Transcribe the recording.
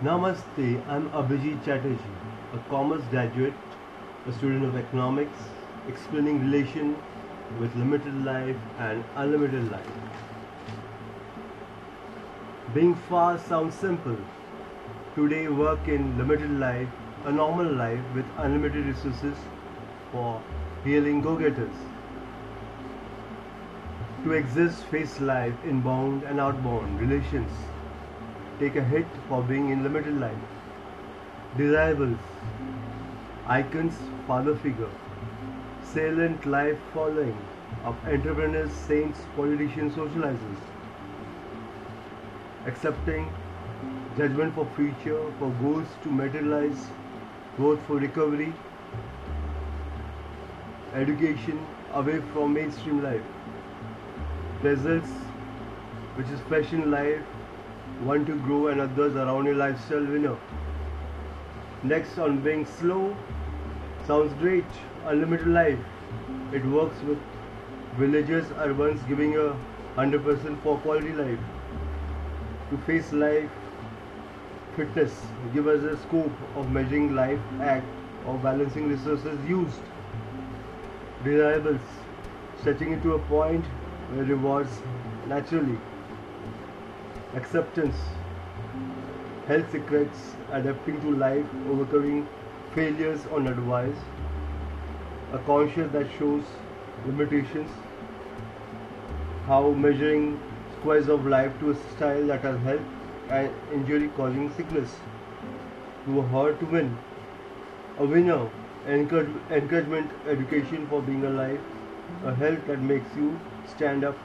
Namaste, I'm Abhijit Chatterjee, a commerce graduate, a student of economics, explaining relation with limited life and unlimited life. Being fast sounds simple. Today, work in limited life, a normal life with unlimited resources for healing go getters. To exist, face life inbound and outbound relations. Take a hit for being in limited life. Desirables, icons, father figure, salient life following of entrepreneurs, saints, politicians, socializers. Accepting judgment for future, for goals to materialize, growth for recovery, education away from mainstream life. Results, which is fashion life, want to grow and others around a lifestyle winner. Next on being slow, sounds great, unlimited life. It works with villagers, urbans giving a 100% for quality life. To face life, fitness give us a scope of measuring life, act, or balancing resources used. Desirables, stretching it to a point where rewards naturally. Acceptance, health secrets, adapting to life, overcoming failures on advice. A conscience that shows limitations, how measuring squares of life to a style that has health and injury causing sickness. To hurt to win. A winner, encourage, encouragement, education for being alive, a health that makes you stand up